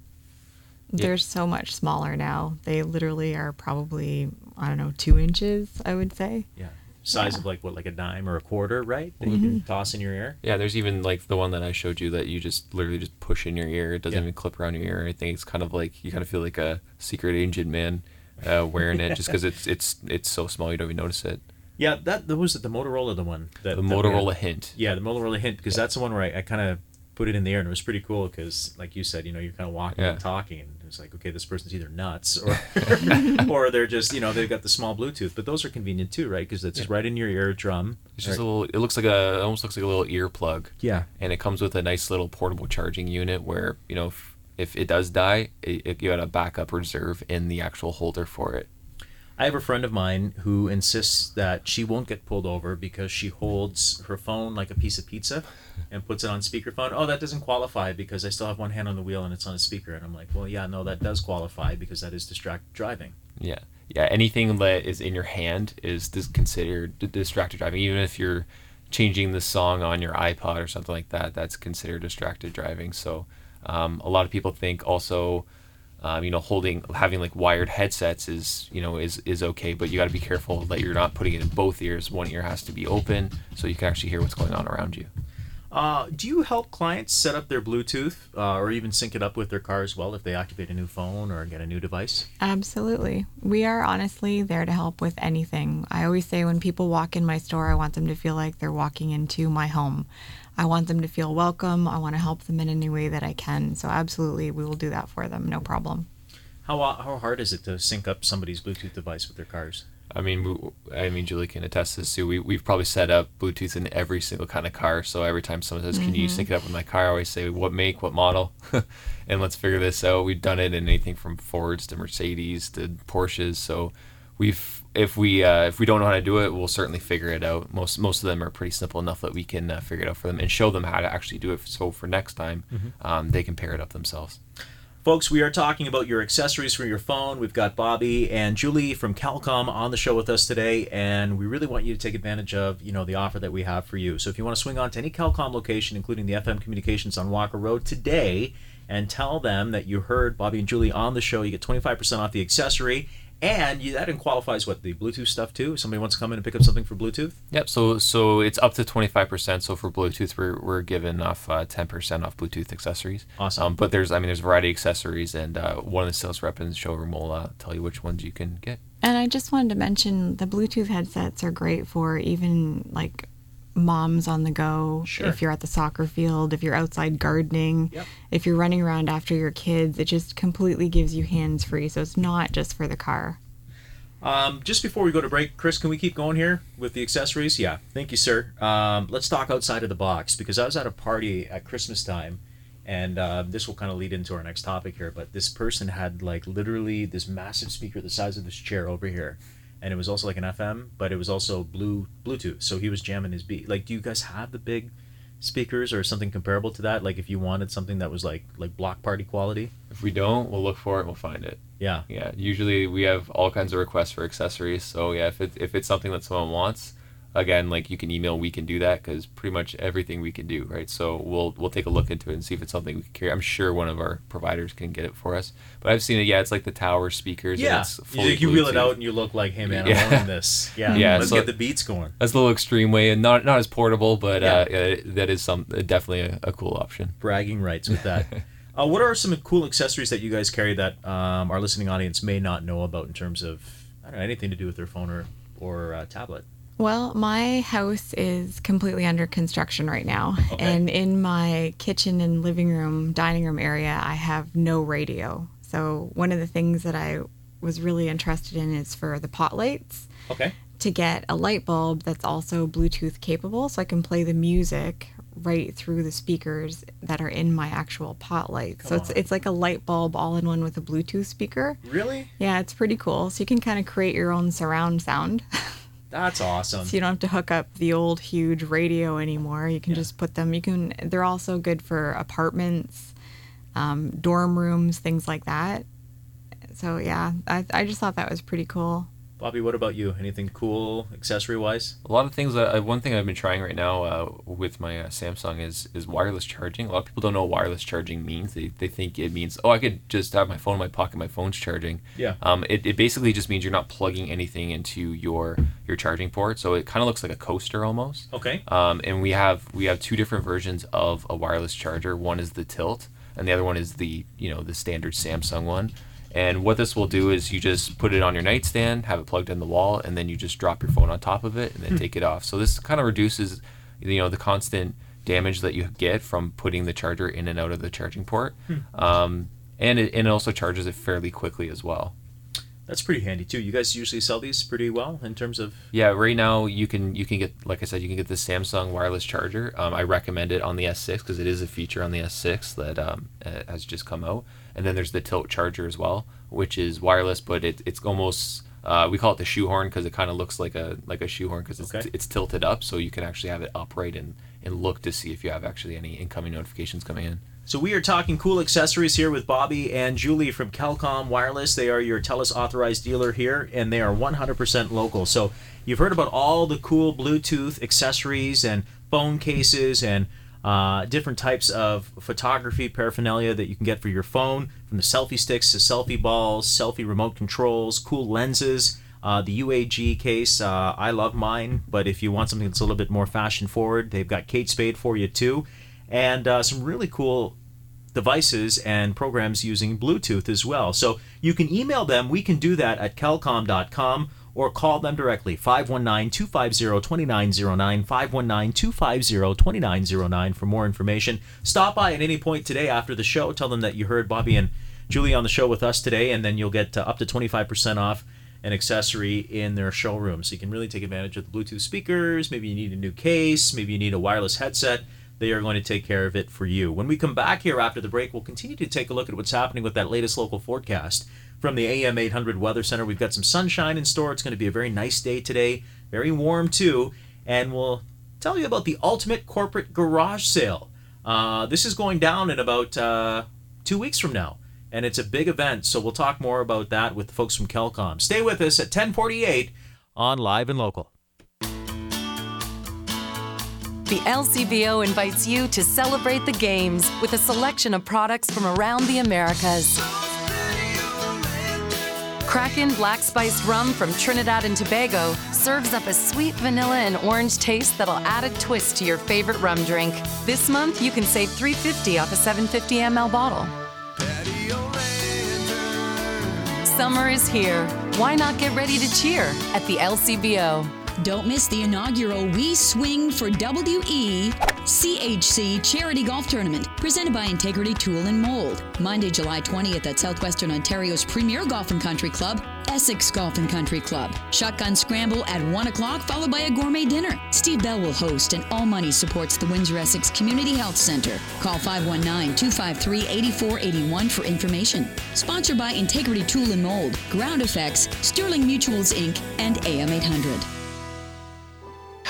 They're so much smaller now. They literally are probably, I don't know, two inches, I would say. Yeah. Size Yeah. of like what, like a dime or a quarter, right? That you can toss in your ear. Yeah, there's even like the one that I showed you that you just literally just push in your ear. It doesn't Yeah. even clip around your ear. I think it's kind of like you kind of feel like a secret agent man uh, wearing it just because it's it's it's so small you don't even notice it. Yeah, that that was it, the Motorola, the one that The Motorola had. Hint. Yeah, the Motorola Hint, because that's the one where I, I kind of put it in the air, and it was pretty cool. Because, like you said, you know, you're kind of walking Yeah. and talking, and it's like, okay, this person's either nuts or or they're just, you know, they've got the small Bluetooth. But those are convenient too, right? Because it's Yeah. right in your eardrum. It's just Right. a little. It looks like a. It almost looks like a little earplug. Yeah. And it comes with a nice little portable charging unit where you know if, if it does die, it, it, you got a backup reserve in the actual holder for it. I have a friend of mine who insists that she won't get pulled over because she holds her phone like a piece of pizza and puts it on speakerphone. Oh, that doesn't qualify because I still have one hand on the wheel and it's on a speaker. And I'm like, well, yeah, no, that does qualify because that is distracted driving. Yeah, yeah. Anything that is in your hand is considered distracted driving. Even if you're changing the song on your iPod or something like that, that's considered distracted driving. So um, a lot of people think also. Um, you know, holding having like wired headsets is you know is is okay, but you got to be careful that you're not putting it in both ears. One ear has to be open so you can actually hear what's going on around you. Uh, do you help clients set up their Bluetooth uh, or even sync it up with their car as well if they activate a new phone or get a new device? Absolutely. We are honestly there to help with anything. I always say when people walk in my store, I want them to feel like they're walking into my home. I want them to feel welcome. I want to help them in any way that I can. So, absolutely, we will do that for them. No problem. How, uh, how hard is it to sync up somebody's Bluetooth device with their cars? I mean, we, I mean, Julie can attest to this too. We we've probably set up Bluetooth in every single kind of car. So every time someone says, "Can you Mhm. sync it up with my car?" I always say, "What make? What model?" and let's figure this out. We've done it in anything from Fords to Mercedes to Porsches. So we've if we uh, if we don't know how to do it, we'll certainly figure it out. Most most of them are pretty simple enough that we can uh, figure it out for them and show them how to actually do it. So for next time, Mhm. um, they can pair it up themselves. Folks, we are talking about your accessories for your phone. We've got Bobby and Julie from Kelcom on the show with us today, and we really want you to take advantage of, you know, the offer that we have for you. So if you want to swing on to any Kelcom location, including the FM Communications on Walker Road today, and tell them that you heard Bobby and Julie on the show, you get 25% off the accessory, and you, that qualifies what the Bluetooth stuff too. If somebody wants to come in and pick up something for Bluetooth. Yep. So so it's up to twenty five percent. So for Bluetooth, we're we're giving off uh, ten percent off Bluetooth accessories. Awesome. Um, but there's I mean there's a variety of accessories, and uh, one of the sales reps in the showroom will uh, tell you which ones you can get. And I just wanted to mention the Bluetooth headsets are great for even like moms on the go. Sure. If you're at the soccer field, if you're outside gardening, if you're running around after your kids, it just completely gives you hands free. So it's not just for the car. Um, just before we go to break, Chris, can we keep going here with the accessories? Yeah, thank you, sir. Um, let's talk outside of the box because I was at a party at Christmas time, and uh, this will kind of lead into our next topic here. But this person had like literally this massive speaker the size of this chair over here, and it was also like an FM, but it was also blue Bluetooth. So he was jamming his beat. Like, do you guys have the big speakers or something comparable to that? Like, if you wanted something that was like like block party quality. If we don't, we'll look for it. and We'll find it. Yeah. Yeah. Usually we have all kinds of requests for accessories. So yeah, if it, if it's something that someone wants, again, like you can email, we can do that because pretty much everything we can do, right? So we'll we'll take a look into it and see if it's something we can carry. I'm sure one of our providers can get it for us. But I've seen it. Yeah, it's like the tower speakers. and Yeah, it's you, fully you wheel it out and you look like, hey man, Yeah. I'm owning this. Yeah, yeah. let's so get the beats going. That's a little extreme way, and not not as portable, but Yeah. uh, uh, that is some definitely a, a cool option. bragging rights with that. uh, what are some cool accessories that you guys carry that um, our listening audience may not know about in terms of I don't know anything to do with their phone or or uh, tablet? Well, my house is completely under construction right now. And in my kitchen and living room, dining room area, I have no radio. So, one of the things that I was really interested in is for the pot lights Okay. to get a light bulb that's also Bluetooth capable so I can play the music right through the speakers that are in my actual pot light. so it's on. it's like a light bulb all in one with a Bluetooth speaker. Really? Yeah, it's pretty cool. So you can kind of create your own surround sound. That's awesome. So you don't have to hook up the old huge radio anymore. You can just put them. You can. They're also good for apartments, um, dorm rooms, things like that. So yeah, I, I just thought that was pretty cool. Bobby, what about you? Anything cool accessory wise? A lot of things. That, uh, one thing I've been trying right now uh, with my uh, Samsung is is wireless charging. A lot of people don't know what wireless charging means. They, they think it means oh I could just have my phone in my pocket, my phone's charging. Yeah. Um, it, it basically just means you're not plugging anything into your your charging port. So it kind of looks like a coaster almost. Okay. Um, and we have we have two different versions of a wireless charger. One is the tilt, and the other one is the you know the standard Samsung one. And what this will do is you just put it on your nightstand, have it plugged in the wall, and then you just drop your phone on top of it and then Hmm. take it off. So this kind of reduces, you know, the constant damage that you get from putting the charger in and out of the charging port. Hmm. Um, and it, and it also charges it fairly quickly as well. That's pretty handy too. You guys usually sell these pretty well in terms of Yeah, right now you can you can get like I said you can get the Samsung wireless charger. Um, I recommend it on the S6 because it is a feature on the S6 that um, uh, has just come out. And then there's the tilt charger as well, which is wireless, but it, it's almost Uh, we call it the shoehorn because it kind of looks like a like a shoehorn because it's, Okay. it's tilted up, so you can actually have it upright and, and look to see if you have actually any incoming notifications coming in. So we are talking cool accessories here with Bobby and Julie from Kelcom Wireless. They are your TELUS authorized dealer here, and they are 100% local. So you've heard about all the cool Bluetooth accessories and phone cases and uh, different types of photography paraphernalia that you can get for your phone, from the selfie sticks to selfie balls, selfie remote controls, cool lenses. Uh, the UAG case, uh, I love mine, but if you want something that's a little bit more fashion forward, they've got Kate Spade for you too, and uh, some really cool devices and programs using Bluetooth as well. So you can email them. We can do that at kelcom.com or call them directly 519-250-2909 519-250-2909 for more information. Stop by at any point today after the show. Tell them that you heard Bobby and Julie on the show with us today and then you'll get uh, up to 25% off an accessory in their showroom. So you can really take advantage of the Bluetooth speakers. Maybe you need a new case. Maybe you need a wireless headset. They are going to take care of it for you. When we come back here after the break, we'll continue to take a look at what's happening with that latest local forecast from the AM 800 Weather Center. We've got some sunshine in store. It's going to be a very nice day today, very warm too. And we'll tell you about the ultimate corporate garage sale. Uh, this is going down in about uh, two weeks from now and it's a big event. So we'll talk more about that with the folks from Kelcom. Stay with us at 1048 on Live and Local. The LCBO invites you to celebrate the games with a selection of products from around the Americas. Kraken Black Spiced Rum from Trinidad and Tobago serves up a sweet vanilla and orange taste that'll add a twist to your favorite rum drink. This month, you can save 350 off a 750 ml bottle. Summer is here. Why not get ready to cheer at the LCBO? Don't miss the inaugural We Swing for WE CHC Charity Golf Tournament presented by Integrity Tool and Mold. Monday, July 20th at Southwestern Ontario's premier golf and country club, Essex Golf and Country Club. Shotgun scramble at 1 o'clock, followed by a gourmet dinner. Steve Bell will host, and all money supports the Windsor Essex Community Health Center. Call 519 253 8481 for information. Sponsored by Integrity Tool and Mold, Ground Effects, Sterling Mutuals Inc., and AM 800.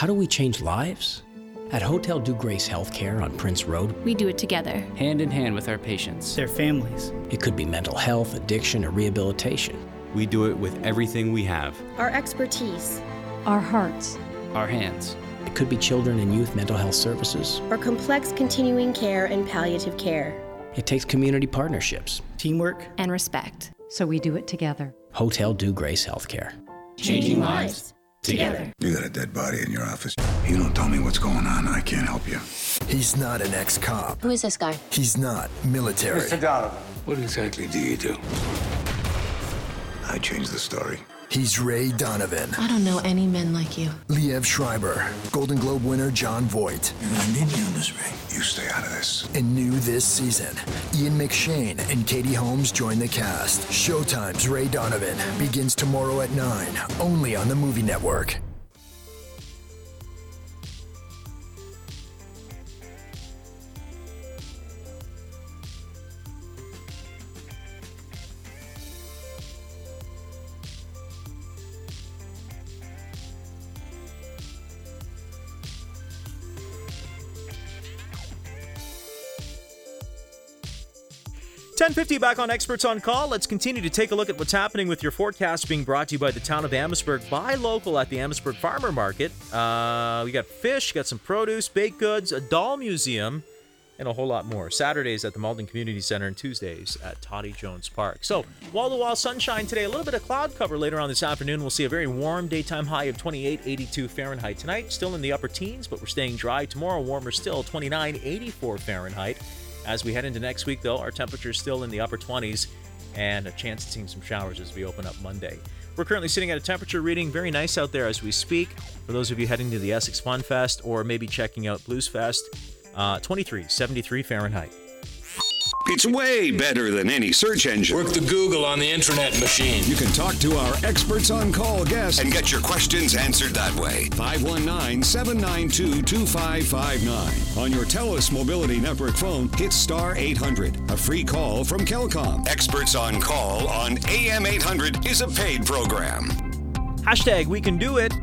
How do we change lives? At Hôtel-Dieu Grace Healthcare on Prince Road, We do it together. hand in hand with our patients, their families. It could be mental health, addiction, or rehabilitation. We do it with everything we have. Our expertise, our hearts, Our hands. It could be children and youth mental health services. or complex continuing care and palliative care. It takes community partnerships. Teamwork. And respect. So we do it together. Hôtel-Dieu Grace Healthcare. Changing lives. Together. You got a dead body in your office. You don't tell me what's going on, I can't help you. He's not an ex cop. Who is this guy? He's not military. Mr. Donovan. What exactly do you do? I changed the story. He's Ray Donovan. I don't know any men like you. Liev Schreiber. Golden Globe winner Jon Voight. You're gonna need me on this, Ray. You stay out of this. And new this season, Ian McShane and Katie Holmes join the cast. Showtime's Ray Donovan begins tomorrow at 9, only on the Movie Network. Ten fifty back on Experts on Call. Let's continue to take a look at what's happening with your forecast being brought to you by the town of Amherstburg. Buy local at the Amherstburg Farmer Market. Uh, we got fish, got some produce, baked goods, a doll museum, and a whole lot more. Saturdays at the Malden Community Center and Tuesdays at Toddy Jones Park. So, wall to wall sunshine today, a little bit of cloud cover later on this afternoon. We'll see a very warm daytime high of 28, 82 Fahrenheit tonight. Still in the upper teens, but we're staying dry. Tomorrow, warmer still, 29, 84 Fahrenheit. As we head into next week, though, our temperature is still in the upper 20s and a chance of seeing some showers as we open up Monday. We're currently sitting at a temperature reading very nice out there as we speak. For those of you heading to the Essex Fun Fest or maybe checking out Blues Fest, uh, 23, 73 Fahrenheit. It's way better than any search engine. Work the Google on the internet machine. You can talk to our experts on call guests and get your questions answered that way. 519 792 2559. On your TELUS Mobility Network phone, hit star 800. A free call from Kelcom. Experts on call on AM 800 is a paid program. Hashtag we can do it.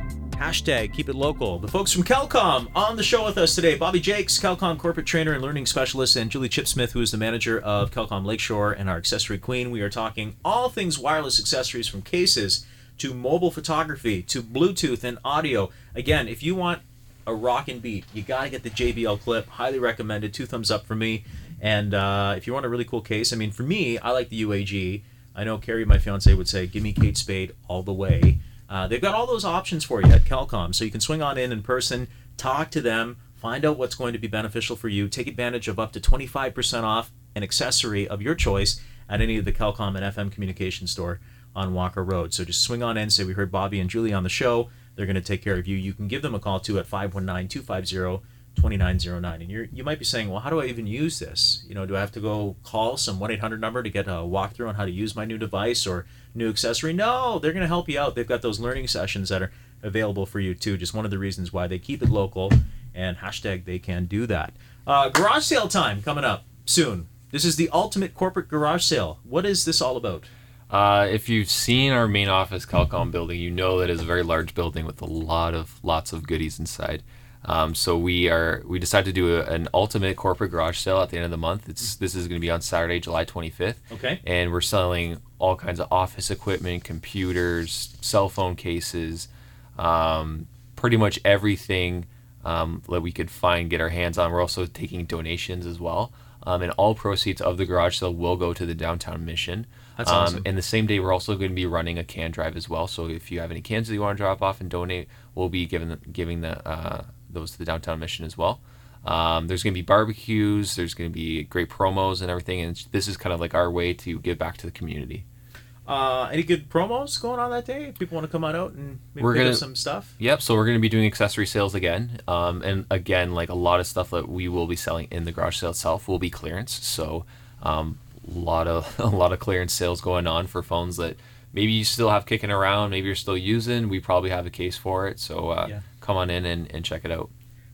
Hashtag keep it local. The folks from Kelcom on the show with us today. Bobby Jakes, Kelcom corporate trainer and learning specialist, and Julie Chipsmith, who is the manager of Kelcom Lakeshore and our accessory queen. We are talking all things wireless accessories from cases to mobile photography to Bluetooth and audio. Again, if you want a rockin' beat, you got to get the JBL clip. Highly recommended. Two thumbs up for me. And uh, if you want a really cool case, I mean, for me, I like the UAG. I know Carrie, my fiance, would say, "Give me Kate Spade all the way." Uh, they've got all those options for you at Kelcom, so you can swing on in in person, talk to them, find out what's going to be beneficial for you, take advantage of up to 25% off an accessory of your choice at any of the Kelcom and FM communication store on Walker Road. So just swing on in, say we heard Bobby and Julie on the show. They're going to take care of you. You can give them a call too at 519 250 2909. And you you might be saying, well, how do I even use this? You know, do I have to go call some 1 800 number to get a walkthrough on how to use my new device or new accessory? No, they're going to help you out. They've got those learning sessions that are available for you too. Just one of the reasons why they keep it local and hashtag they can do that. Uh, garage sale time coming up soon. This is the ultimate corporate garage sale. What is this all about? Uh, if you've seen our main office Kelcom building, you know that it's a very large building with a lot of lots of goodies inside. Um, so we are we decided to do a, an ultimate corporate garage sale at the end of the month. It's this is going to be on Saturday, July 25th. Okay. And we're selling all kinds of office equipment, computers, cell phone cases, um, pretty much everything um, that we could find, get our hands on. We're also taking donations as well. Um, and all proceeds of the garage sale will go to the downtown mission. That's um, awesome. And the same day, we're also going to be running a can drive as well. So if you have any cans that you want to drop off and donate, we'll be giving the, giving the uh, those to the downtown mission as well. Um, there's going to be barbecues. There's going to be great promos and everything. And this is kind of like our way to give back to the community. Uh, any good promos going on that day? If people want to come on out and maybe We're pick gonna up some stuff. Yep. So we're going to be doing accessory sales again, um, and again, like a lot of stuff that we will be selling in the garage sale itself will be clearance. So um, a lot of a lot of clearance sales going on for phones that maybe you still have kicking around, maybe you're still using. We probably have a case for it. So uh, Yeah. come on in and, and check it out.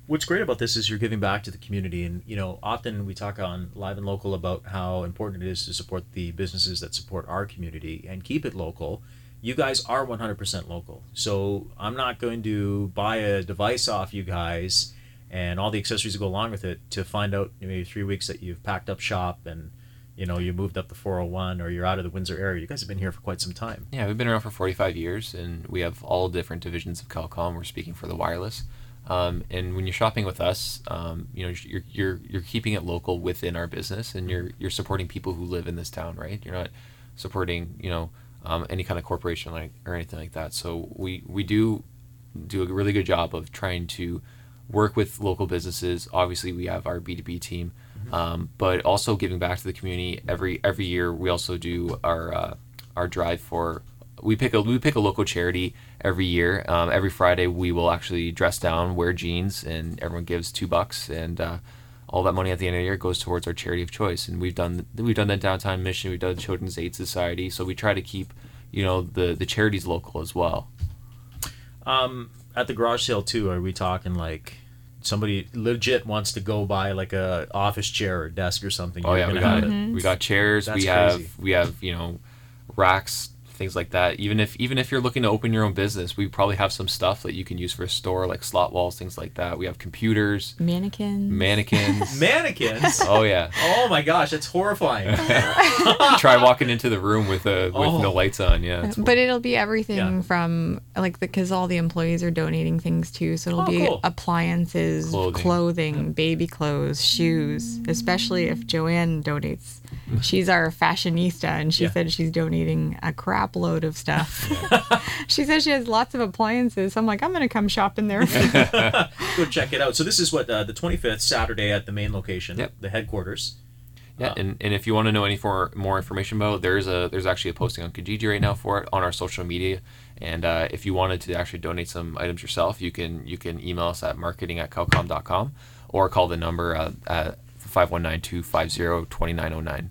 What's great about this is you're giving back to the community, and you know, often we talk on live and local about how important it is to support the businesses that support our community and keep it local. You guys are 100% local, so I'm not going to buy a device off you guys and all the accessories that go along with it to find out maybe three weeks that you've packed up shop and you know you moved up the 401 or you're out of the Windsor area. You guys have been here for quite some time. Yeah, we've been around for 45 years, and we have all different divisions of Kelcom. We're speaking for the wireless. Um, and when you're shopping with us, um, you know you're, you're you're keeping it local within our business, and you're you're supporting people who live in this town, right? You're not supporting you know um, any kind of corporation like or anything like that. So we we do do a really good job of trying to work with local businesses. Obviously, we have our B2B team, um, but also giving back to the community. Every every year, we also do our uh, our drive for we pick a we pick a local charity every year. Um, every Friday, we will actually dress down, wear jeans, and everyone gives two bucks, and uh, all that money at the end of the year goes towards our charity of choice. And we've done we've done that downtown mission. We've done Children's Aid Society. So we try to keep you know the the charities local as well. Um, at the garage sale too, are we talking like somebody legit wants to go buy like a office chair or desk or something? Oh you're yeah, we got have it. We got chairs. That's we have crazy. we have you know racks, things like that. Even if even if you're looking to open your own business, we probably have some stuff that you can use for a store, like slot walls, things like that. We have computers, Mannequins. mannequins. mannequins. oh yeah. Oh my gosh, that's horrifying. Try walking into the room with uh, with Oh. no lights on. Yeah. But it'll be everything Yeah. from like because all the employees are donating things too. So it'll Oh, be cool. appliances, Clothing. clothing, baby clothes, shoes. Especially if Joanne donates. She's our fashionista, and she Yeah. said she's donating a crap load of stuff. she says she has lots of appliances. So I'm like, I'm gonna come shop in there. Go check it out. So this is what uh, the 25th Saturday at the main location, Yep. the headquarters. Yeah, and, and if you want to know any for more information about it, there's a there's actually a posting on Kijiji right now for it on our social media. And uh, if you wanted to actually donate some items yourself, you can you can email us at marketing at kelcom.com or call the number uh, at 519-250-2909.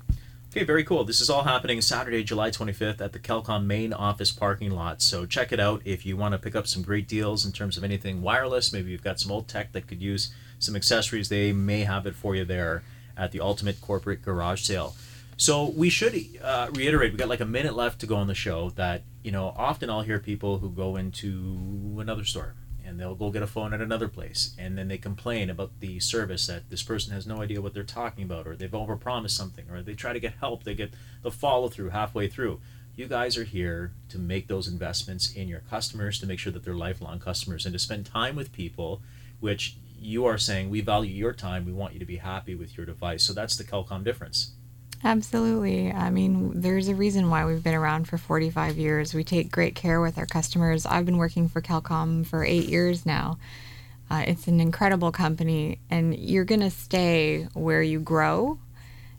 Okay, very cool. This is all happening Saturday, July 25th at the Kelcom main office parking lot. So check it out if you want to pick up some great deals in terms of anything wireless. Maybe you've got some old tech that could use some accessories. They may have it for you there at the Ultimate Corporate Garage Sale. So we should uh, reiterate. We got like a minute left to go on the show. That you know, often I'll hear people who go into another store and they'll go get a phone at another place, and then they complain about the service that this person has no idea what they're talking about, or they've overpromised something, or they try to get help, they get the follow through halfway through. You guys are here to make those investments in your customers to make sure that they're lifelong customers and to spend time with people, which you are saying we value your time. We want you to be happy with your device. So that's the Kelcom difference. Absolutely. I mean, there's a reason why we've been around for 45 years. We take great care with our customers. I've been working for Kelcom for eight years now. Uh, it's an incredible company, and you're going to stay where you grow.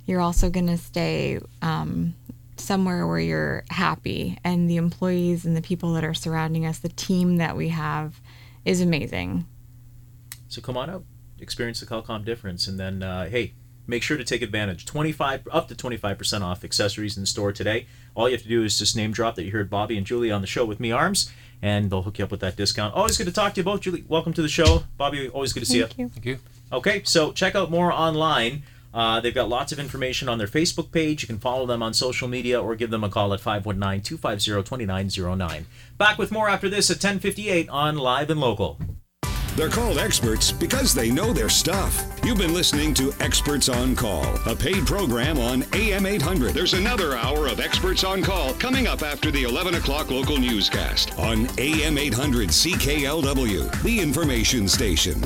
You're also going to stay um, somewhere where you're happy, and the employees and the people that are surrounding us, the team that we have, is amazing. So come on out, experience the Kelcom difference, and then uh, hey, make sure to take advantage. 25 up to 25% off accessories in store today. All you have to do is just name drop that you heard Bobby and Julie on the show with me arms and they'll hook you up with that discount. Always good to talk to you both. Julie, welcome to the show. Bobby, always good to see Thank you. Thank you. Okay, so check out more online. Uh, they've got lots of information on their Facebook page. You can follow them on social media or give them a call at 519-250-2909. Back with more after this at 1058 on Live and Local. They're called experts because they know their stuff. You've been listening to Experts on Call, a paid program on AM 800. There's another hour of Experts on Call coming up after the 11 o'clock local newscast on AM 800 CKLW, the information station.